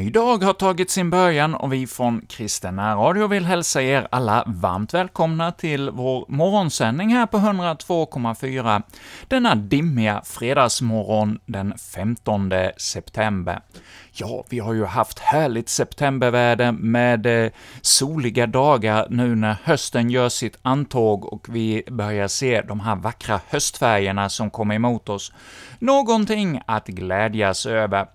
En ny dag har tagit sin början och vi från Kristen Radio vill hälsa er alla varmt välkomna till vår morgonsändning här på 102,4 denna dimmiga fredagsmorgon den 15 september. Ja, vi har ju haft härligt septemberväder med eh, soliga dagar nu när hösten gör sitt antåg och vi börjar se de här vackra höstfärgerna som kommer emot oss. Någonting att glädjas över.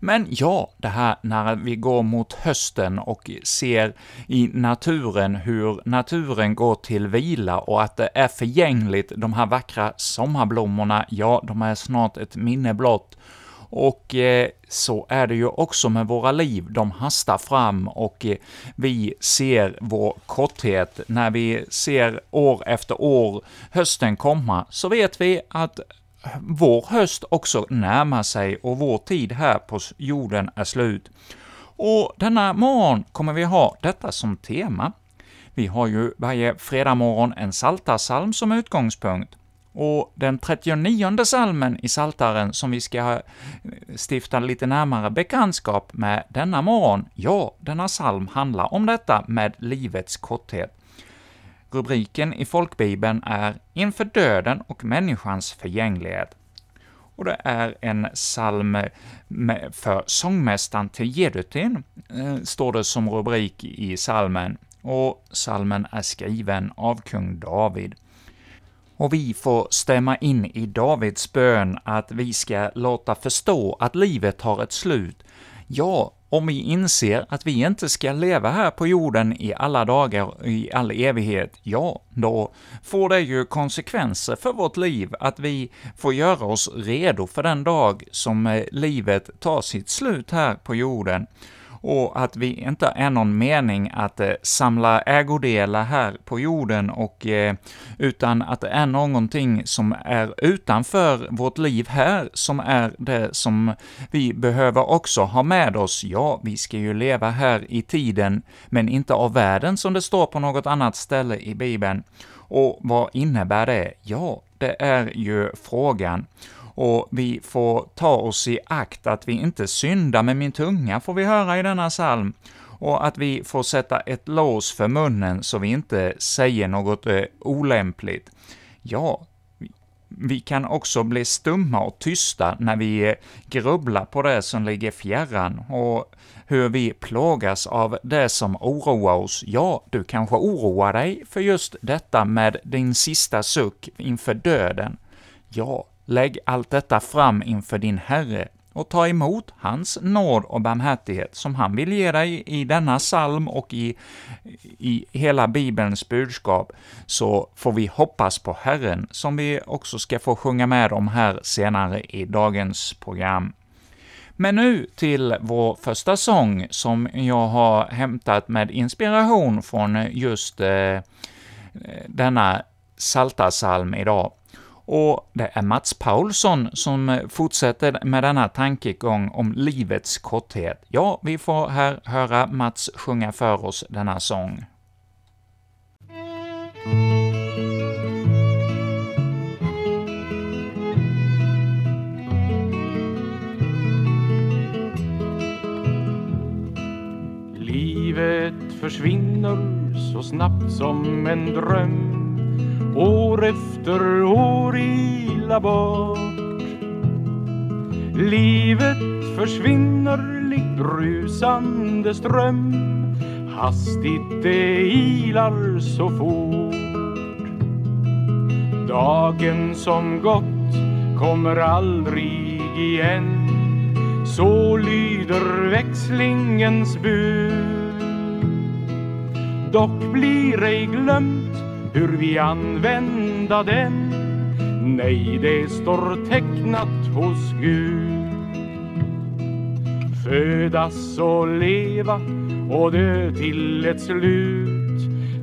Men ja, det här när vi går mot hösten och ser i naturen hur naturen går till vila och att det är förgängligt, de här vackra sommarblommorna, ja, de är snart ett minne blott. Och eh, så är det ju också med våra liv, de hastar fram och eh, vi ser vår korthet. När vi ser år efter år hösten komma, så vet vi att vår höst också närmar sig och vår tid här på jorden är slut. Och denna morgon kommer vi ha detta som tema. Vi har ju varje fredag morgon en saltarsalm som utgångspunkt, och den 39 salmen i Saltaren som vi ska eh, stifta lite närmare bekantskap med denna morgon, ja, denna psalm handlar om detta med livets korthet. Rubriken i folkbibeln är ”Inför döden och människans förgänglighet”. Och det är en psalm för sångmästaren till Jedutin, eh, står det som rubrik i psalmen, och psalmen är skriven av kung David. Och vi får stämma in i Davids bön att vi ska låta förstå att livet har ett slut. Ja, om vi inser att vi inte ska leva här på jorden i alla dagar, i all evighet, ja, då får det ju konsekvenser för vårt liv, att vi får göra oss redo för den dag som eh, livet tar sitt slut här på jorden och att vi inte är någon mening att eh, samla ägodelar här på jorden, och, eh, utan att det är någonting som är utanför vårt liv här, som är det som vi behöver också ha med oss. Ja, vi ska ju leva här i tiden, men inte av världen, som det står på något annat ställe i Bibeln. Och vad innebär det? Ja, det är ju frågan och vi får ta oss i akt att vi inte syndar med min tunga, får vi höra i denna psalm, och att vi får sätta ett lås för munnen så vi inte säger något eh, olämpligt. Ja, vi kan också bli stumma och tysta när vi eh, grubblar på det som ligger fjärran och hur vi plågas av det som oroar oss. Ja, du kanske oroar dig för just detta med din sista suck inför döden. Ja, Lägg allt detta fram inför din Herre och ta emot hans nåd och barmhärtighet som han vill ge dig i denna psalm och i, i hela Bibelns budskap, så får vi hoppas på Herren, som vi också ska få sjunga med om här senare i dagens program. Men nu till vår första sång, som jag har hämtat med inspiration från just eh, eh denna Saltarsalm idag. Och det är Mats Paulsson som fortsätter med denna tankegång om livets korthet. Ja, vi får här höra Mats sjunga för oss denna sång. Livet försvinner så snabbt som en dröm år efter år ila bort. Livet försvinner likt brusande ström hastigt det ilar så fort. Dagen som gått kommer aldrig igen så lyder växlingens bud. Dock blir ej glömt hur vi använda den. Nej, det står tecknat hos Gud. Födas och leva och dö till ett slut.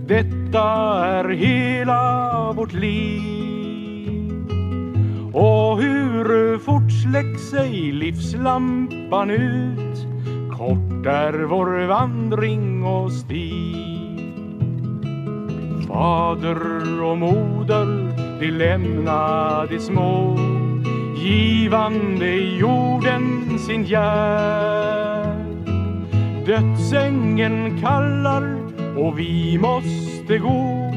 Detta är hela vårt liv. Och hur fort släcks sig livslampan ut? Kort är vår vandring och stig. Fader och moder, de lämna de små givande jorden sin hjärd dödsängen kallar och vi måste gå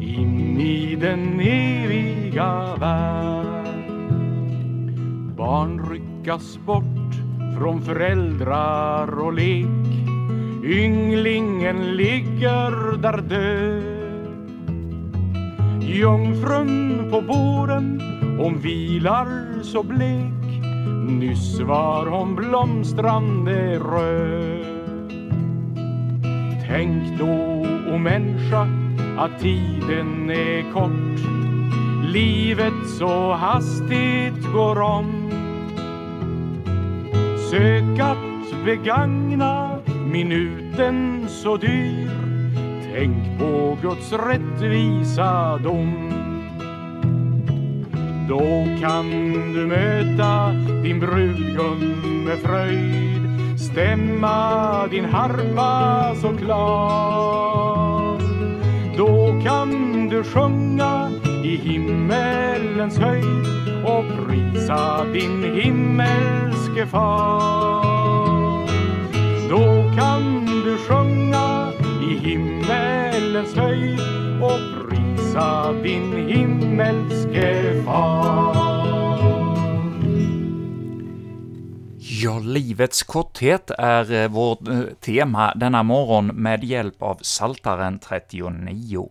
in i den eviga värld. Barn ryckas bort från föräldrar och lek. Ynglingen ligger där död. Jungfrun på våren hon vilar så blek. Nyss var hon blomstrande röd. Tänk då, o människa, att tiden är kort. Livet så hastigt går om. Sök att begagna minuten så dyr. Tänk på Guds rättvisa dom. Då kan du möta din brudgum med fröjd stämma din harpa så klar Då kan du sjunga i himmelens höjd och prisa din himmelske far Då kan du sjunga i himmelens höjd och prisa din himmelske far Ja, livets korthet är eh, vårt eh, tema denna morgon med hjälp av Saltaren 39.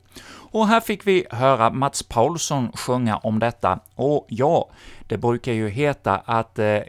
Och här fick vi höra Mats Paulsson sjunga om detta, och ja, det brukar ju heta att eh,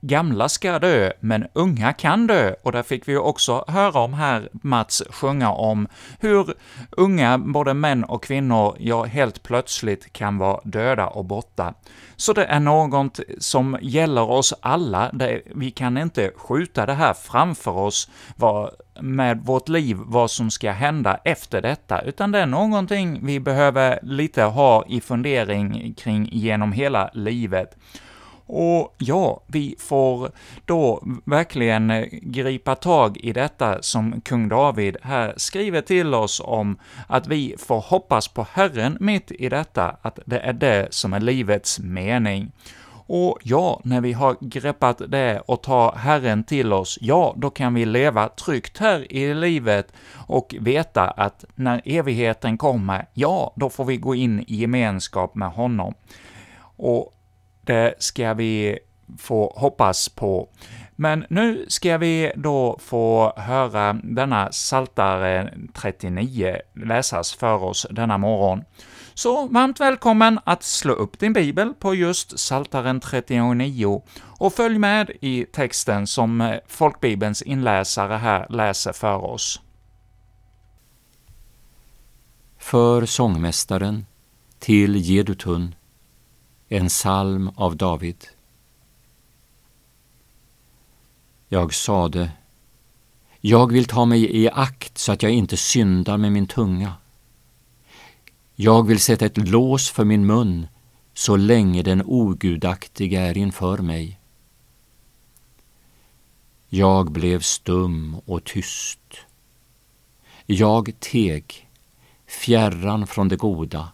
gamla ska dö, men unga kan dö, och där fick vi ju också höra om här Mats sjunga om hur unga, både män och kvinnor, ja, helt plötsligt kan vara döda och borta. Så det är något som gäller oss alla, det, vi kan inte skjuta det här framför oss, vad, med vårt liv, vad som ska hända efter detta, utan det är någonting vi behöver lite ha i fundering kring genom hela livet. Och ja, vi får då verkligen eh, gripa tag i detta som kung David här skriver till oss om, att vi får hoppas på Herren mitt i detta, att det är det som är livets mening. Och ja, när vi har greppat det och tar Herren till oss, ja, då kan vi leva tryggt här i livet och veta att när evigheten kommer, ja, då får vi gå in i gemenskap med honom. Och det ska vi få hoppas på. Men nu ska vi då få höra denna Saltare 39 läsas för oss denna morgon. Så varmt välkommen att slå upp din bibel på just Saltaren 39 och följ med i texten som folkbibelns inläsare här läser för oss. För sångmästaren till Jedutun en psalm av David. Jag sade, jag vill ta mig i akt så att jag inte syndar med min tunga. Jag vill sätta ett lås för min mun så länge den ogudaktiga är inför mig. Jag blev stum och tyst. Jag teg, fjärran från det goda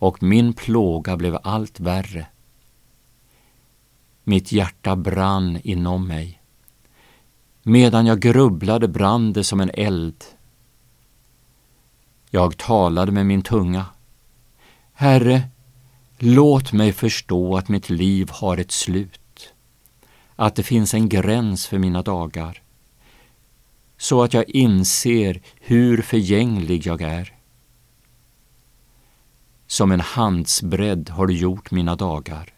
och min plåga blev allt värre. Mitt hjärta brann inom mig. Medan jag grubblade brann det som en eld. Jag talade med min tunga. Herre, låt mig förstå att mitt liv har ett slut, att det finns en gräns för mina dagar, så att jag inser hur förgänglig jag är. Som en handsbredd har du gjort mina dagar.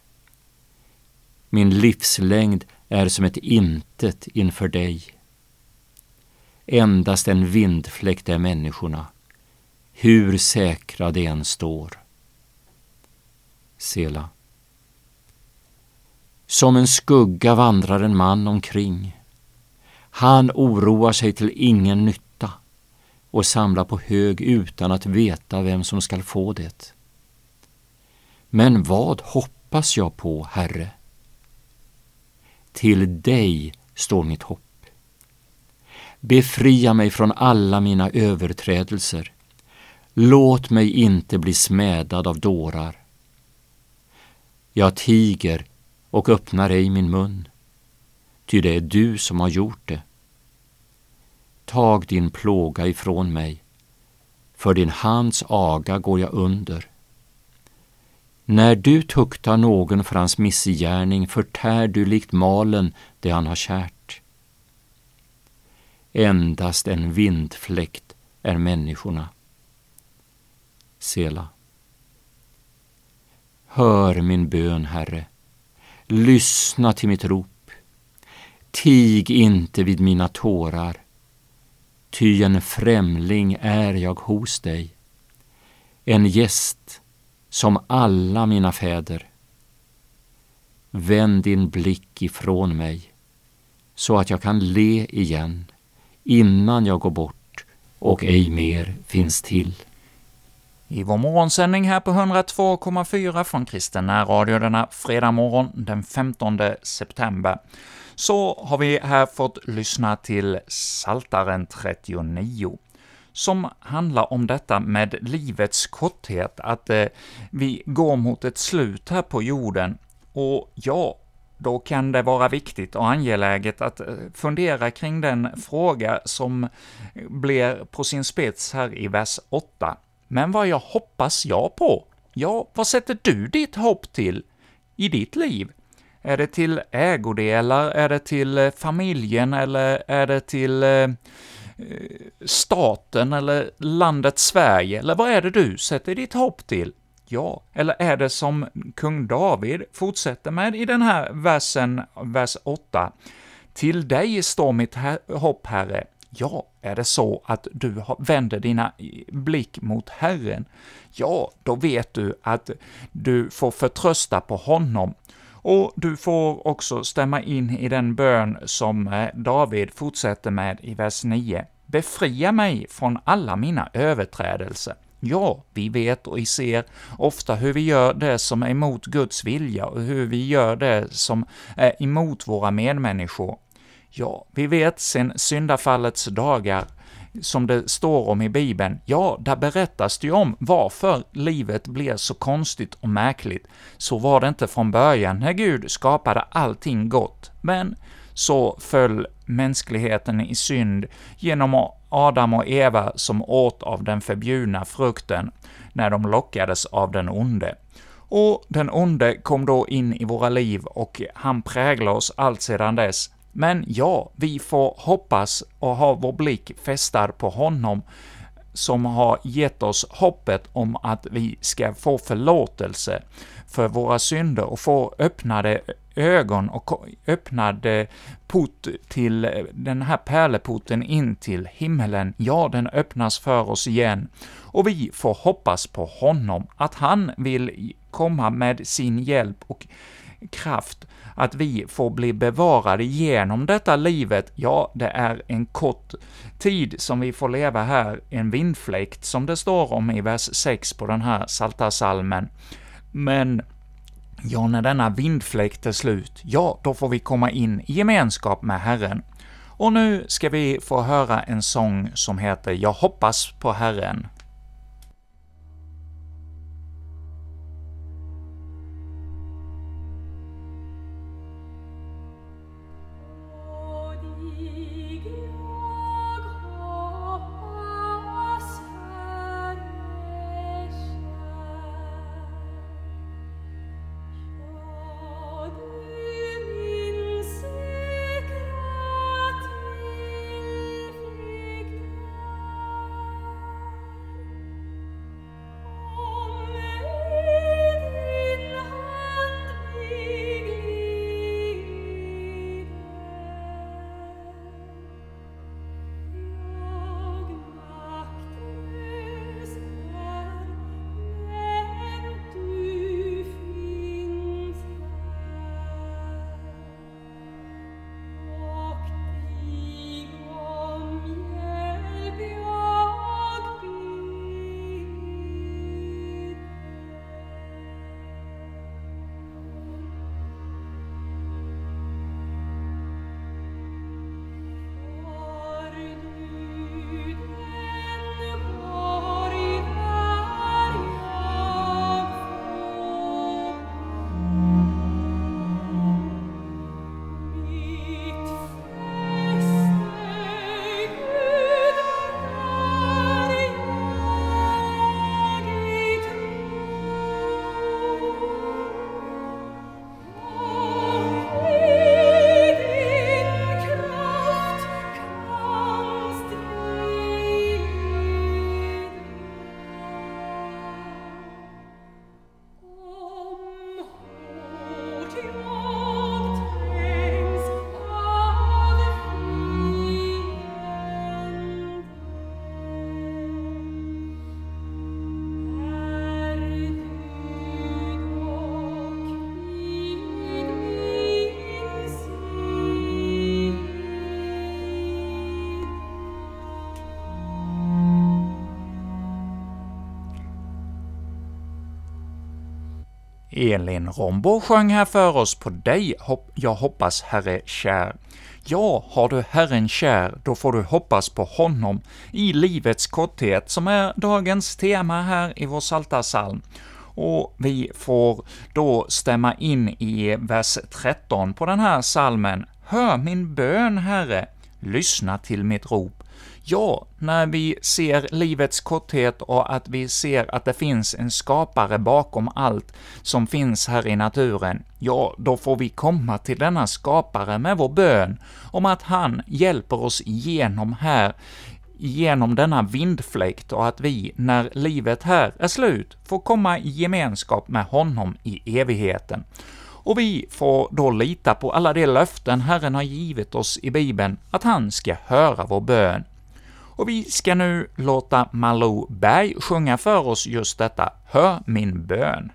Min livslängd är som ett intet inför dig. Endast en vindfläkt är människorna, hur säkra de än står. Sela. Som en skugga vandrar en man omkring. Han oroar sig till ingen nytta och samlar på hög utan att veta vem som skall få det. Men vad hoppas jag på, Herre? Till dig står mitt hopp. Befria mig från alla mina överträdelser. Låt mig inte bli smädad av dårar. Jag tiger och öppnar ej min mun, ty det är du som har gjort det tag din plåga ifrån mig. För din hands aga går jag under. När du tuktar någon för hans missgärning förtär du likt malen det han har kärt. Endast en vindfläkt är människorna. Sela. Hör min bön, Herre. Lyssna till mitt rop. Tig inte vid mina tårar, ty en främling är jag hos dig, en gäst som alla mina fäder. Vänd din blick ifrån mig, så att jag kan le igen innan jag går bort och ej mer finns till. I vår morgonsändning här på 102,4 från Kristen Radio denna fredag morgon den 15 september så har vi här fått lyssna till Saltaren 39 som handlar om detta med livets korthet, att eh, vi går mot ett slut här på jorden. Och ja, då kan det vara viktigt och angeläget att eh, fundera kring den fråga som blir på sin spets här i vers 8. Men vad jag hoppas jag på? Ja, vad sätter du ditt hopp till i ditt liv? Är det till ägodelar, är det till eh, familjen, eller är det till eh, Eh, staten eller landet Sverige, eller vad är det du sätter ditt hopp till? Ja, eller är det som kung David fortsätter med i den här versen, vers 8? Till dig står mitt hopp, Herre. Ja, är det så att du vänder dina blick mot Herren, ja, då vet du att du får förtrösta på honom, och du får också stämma in i den bön som eh, David fortsätter med i vers 9. Befria mig från alla mina överträdelser. Ja, vi vet och vi ser ofta hur vi gör det som är emot Guds vilja och hur vi gör det som är emot våra medmänniskor. Ja, vi vet sedan syndafallets dagar, som det står om i Bibeln, ja, där berättas det ju om varför livet blev så konstigt och märkligt. Så var det inte från början när Gud skapade allting gott, men så föll mänskligheten i synd genom Adam och Eva som åt av den förbjudna frukten när de lockades av den onde. Och den onde kom då in i våra liv och han präglar oss allt sedan dess. Men ja, vi får hoppas och ha vår blick fästad på honom som har gett oss hoppet om att vi ska få förlåtelse för våra synder och få öppnade ögon och öppnad port till den här pärleporten in till himmelen, ja, den öppnas för oss igen, och vi får hoppas på honom, att han vill komma med sin hjälp och kraft, att vi får bli bevarade genom detta livet, ja, det är en kort tid som vi får leva här, en vindfläkt, som det står om i vers 6 på den här saltarsalmen. Men Ja, när denna vindfläkt är slut, ja, då får vi komma in i gemenskap med Herren. Och nu ska vi få höra en sång som heter ”Jag hoppas på Herren”. Elin Rombo sjöng här för oss ”På dig hopp jag hoppas, Herre kär”. Ja, har du Herren kär, då får du hoppas på honom i livets korthet, som är dagens tema här i vår psaltarpsalm. Och vi får då stämma in i vers 13 på den här salmen. ”Hör min bön, Herre, lyssna till mitt rop. Ja, när vi ser livets korthet och att vi ser att det finns en skapare bakom allt som finns här i naturen, ja, då får vi komma till denna skapare med vår bön om att han hjälper oss igenom här, genom denna vindfläkt och att vi, när livet här är slut, får komma i gemenskap med honom i evigheten. Och vi får då lita på alla de löften Herren har givit oss i Bibeln, att han ska höra vår bön. Och vi ska nu låta Malou Berg sjunga för oss just detta ”Hör min bön”.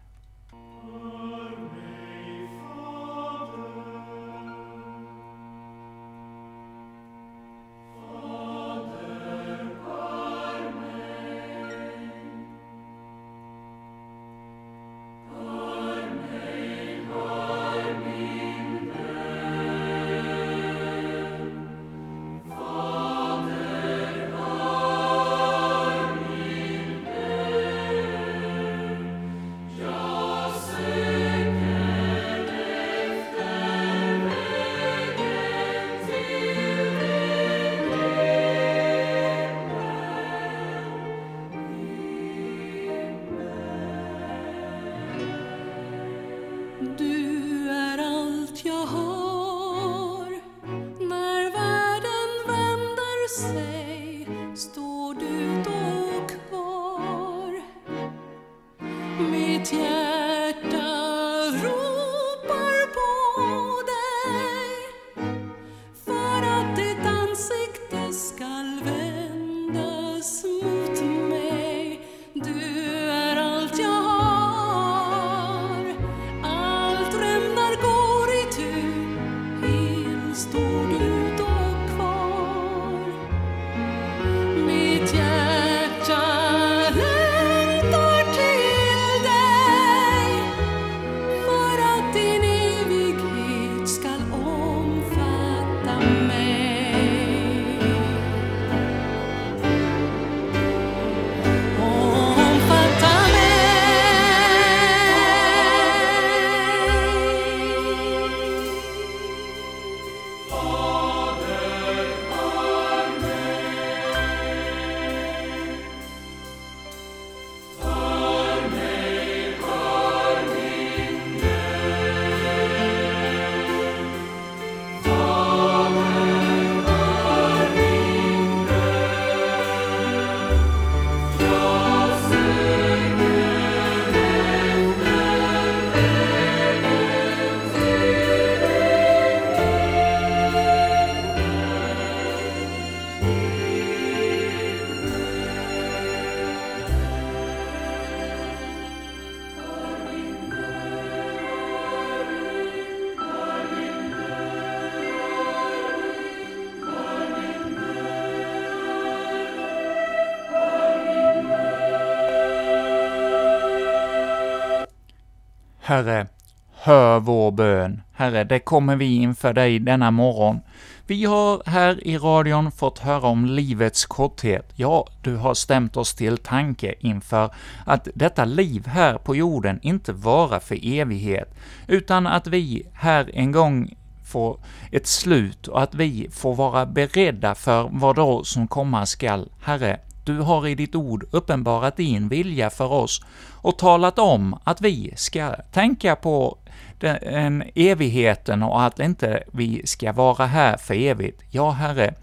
Herre, hör vår bön. Herre, det kommer vi inför dig denna morgon. Vi har här i radion fått höra om livets korthet. Ja, du har stämt oss till tanke inför att detta liv här på jorden inte vara för evighet, utan att vi här en gång får ett slut och att vi får vara beredda för vad då som komma skall. Herre, du har i ditt ord uppenbarat din vilja för oss och talat om att vi ska tänka på den evigheten och att inte vi ska vara här för evigt. Ja, Herre,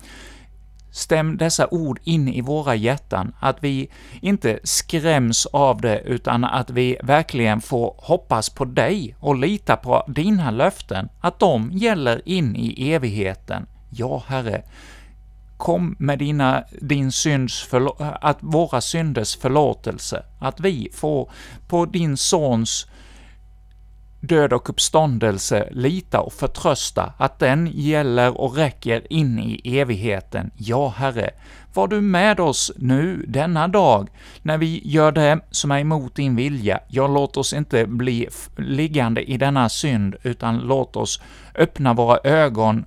stäm dessa ord in i våra hjärtan, att vi inte skräms av det, utan att vi verkligen får hoppas på dig och lita på dina löften, att de gäller in i evigheten. Ja, Herre, kom med dina, din synds att våra synders förlåtelse, att vi får på din Sons död och uppståndelse lita och förtrösta att den gäller och räcker in i evigheten. Ja, Herre, var du med oss nu, denna dag, när vi gör det som är emot din vilja. Ja, låt oss inte bli liggande i denna synd, utan låt oss öppna våra ögon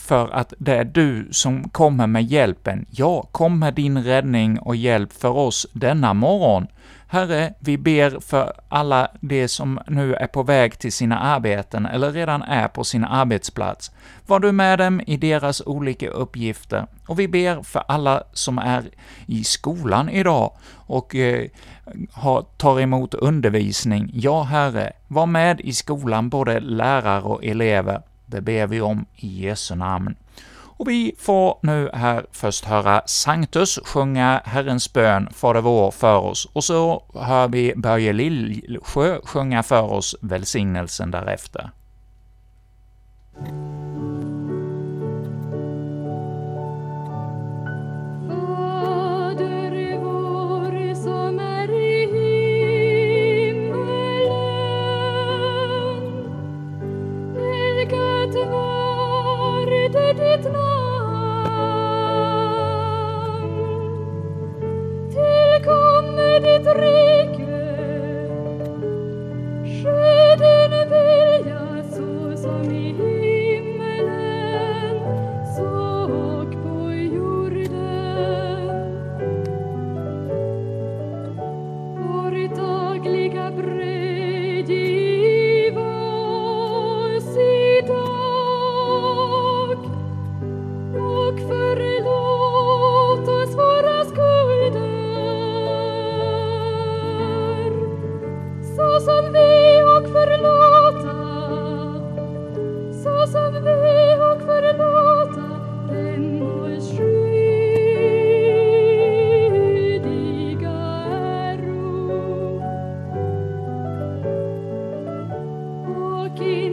för att det är du som kommer med hjälpen. Ja, kom med din räddning och hjälp för oss denna morgon. Herre, vi ber för alla de som nu är på väg till sina arbeten eller redan är på sin arbetsplats. Var du med dem i deras olika uppgifter. Och vi ber för alla som är i skolan idag och eh, har, tar emot undervisning. Ja, Herre, var med i skolan, både lärare och elever. Det ber vi om i Jesu namn. Och vi får nu här först höra Sanctus sjunga Herrens bön, Fader vår, för oss, och så hör vi Börje Lillsjö sjunga för oss välsignelsen därefter. looking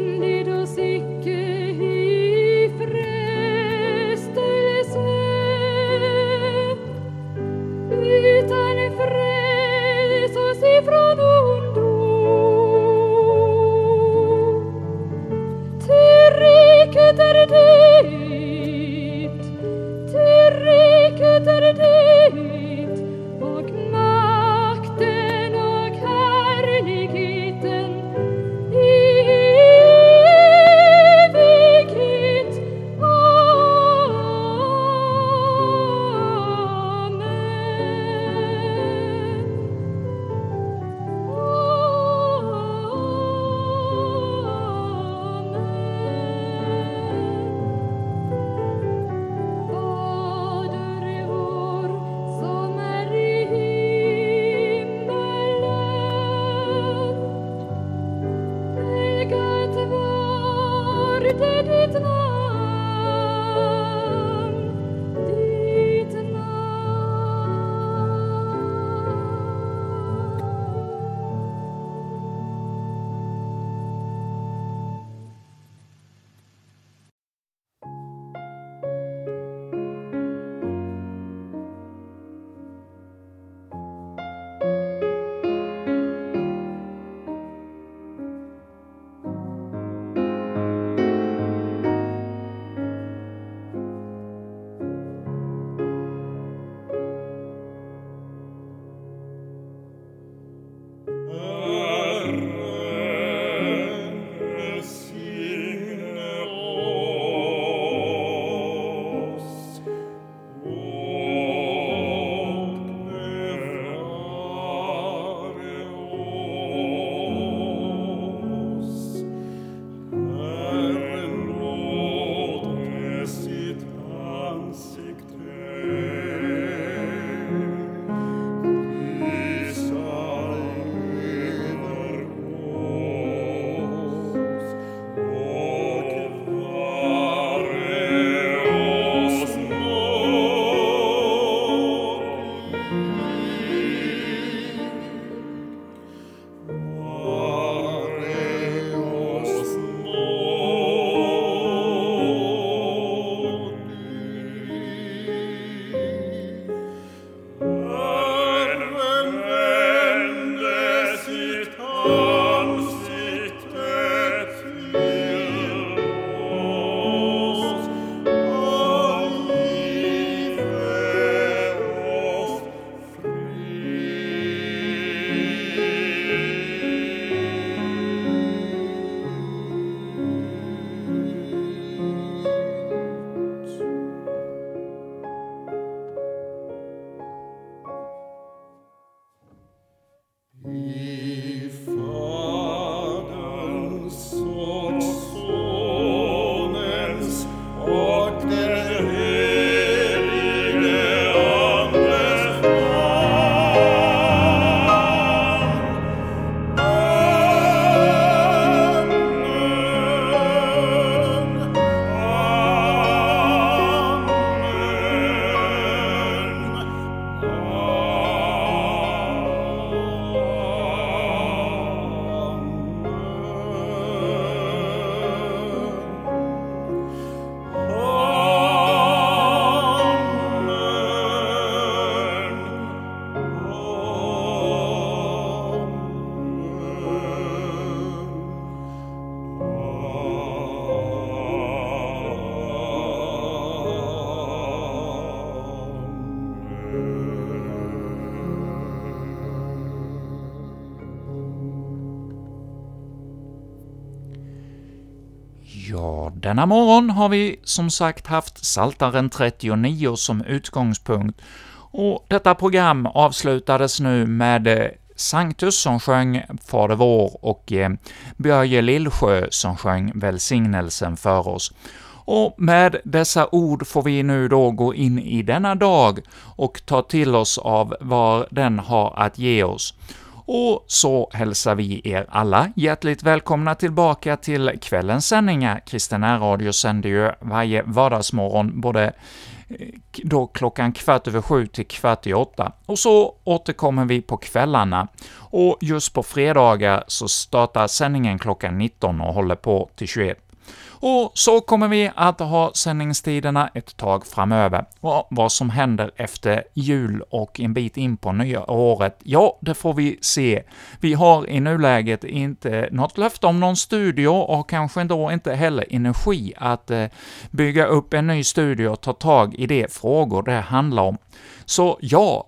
denna morgon har vi som sagt haft Saltaren 39 som utgångspunkt, och detta program avslutades nu med eh, Sanctus som sjöng Fader vår och eh, Börje Lillsjö som sjöng Välsignelsen för oss. Och med dessa ord får vi nu då gå in i denna dag och ta till oss av vad den har att ge oss. Och så hälsar vi er alla hjärtligt välkomna tillbaka till kvällens sändningar. Kristen Radio sänder ju varje vardagsmorgon både eh, då klockan kvart över sju till kvart i åtta. Och så återkommer vi på kvällarna. Och just på fredagar så startar sändningen klockan 19 och håller på till 21. Och så kommer vi att ha sändningstiderna ett tag framöver. Och vad som händer efter jul och en bit in på nya året, ja, det får vi se. Vi har i nuläget inte något löfte om någon studio och kanske då inte heller energi att eh, bygga upp en ny studio och ta tag i de frågor det handlar om. Så ja,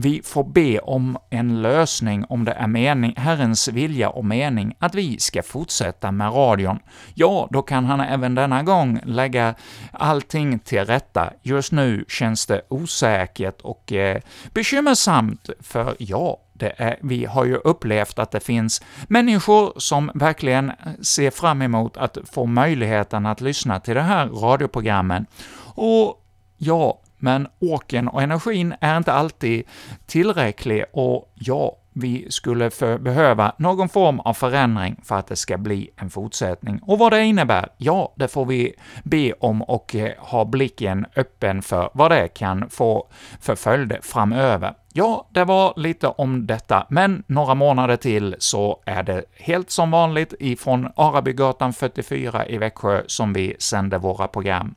vi får be om en lösning om det är mening, Herrens vilja och mening att vi ska fortsätta med radion. Ja, då kan han även denna gång lägga allting till rätta. Just nu känns det osäkert och eh, bekymmersamt, för ja, är, vi har ju upplevt att det finns människor som verkligen ser fram emot att få möjligheten att lyssna till de här radioprogrammen. Och ja, men åken och energin är inte alltid tillräcklig och ja, vi skulle för, behöva någon form av förändring för att det ska bli en fortsättning. Och vad det innebär, ja, det får vi be om och eh, ha blicken öppen för vad det kan få för följder framöver. Ja, det var lite om detta, men några månader till så är det helt som vanligt ifrån Arabygatan 44 i Växjö som vi sänder våra program.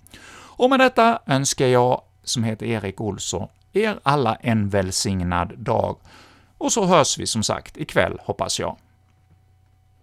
Och med detta önskar jag som heter Erik Olsson, er alla en välsignad dag. Och så hörs vi som sagt ikväll, hoppas jag.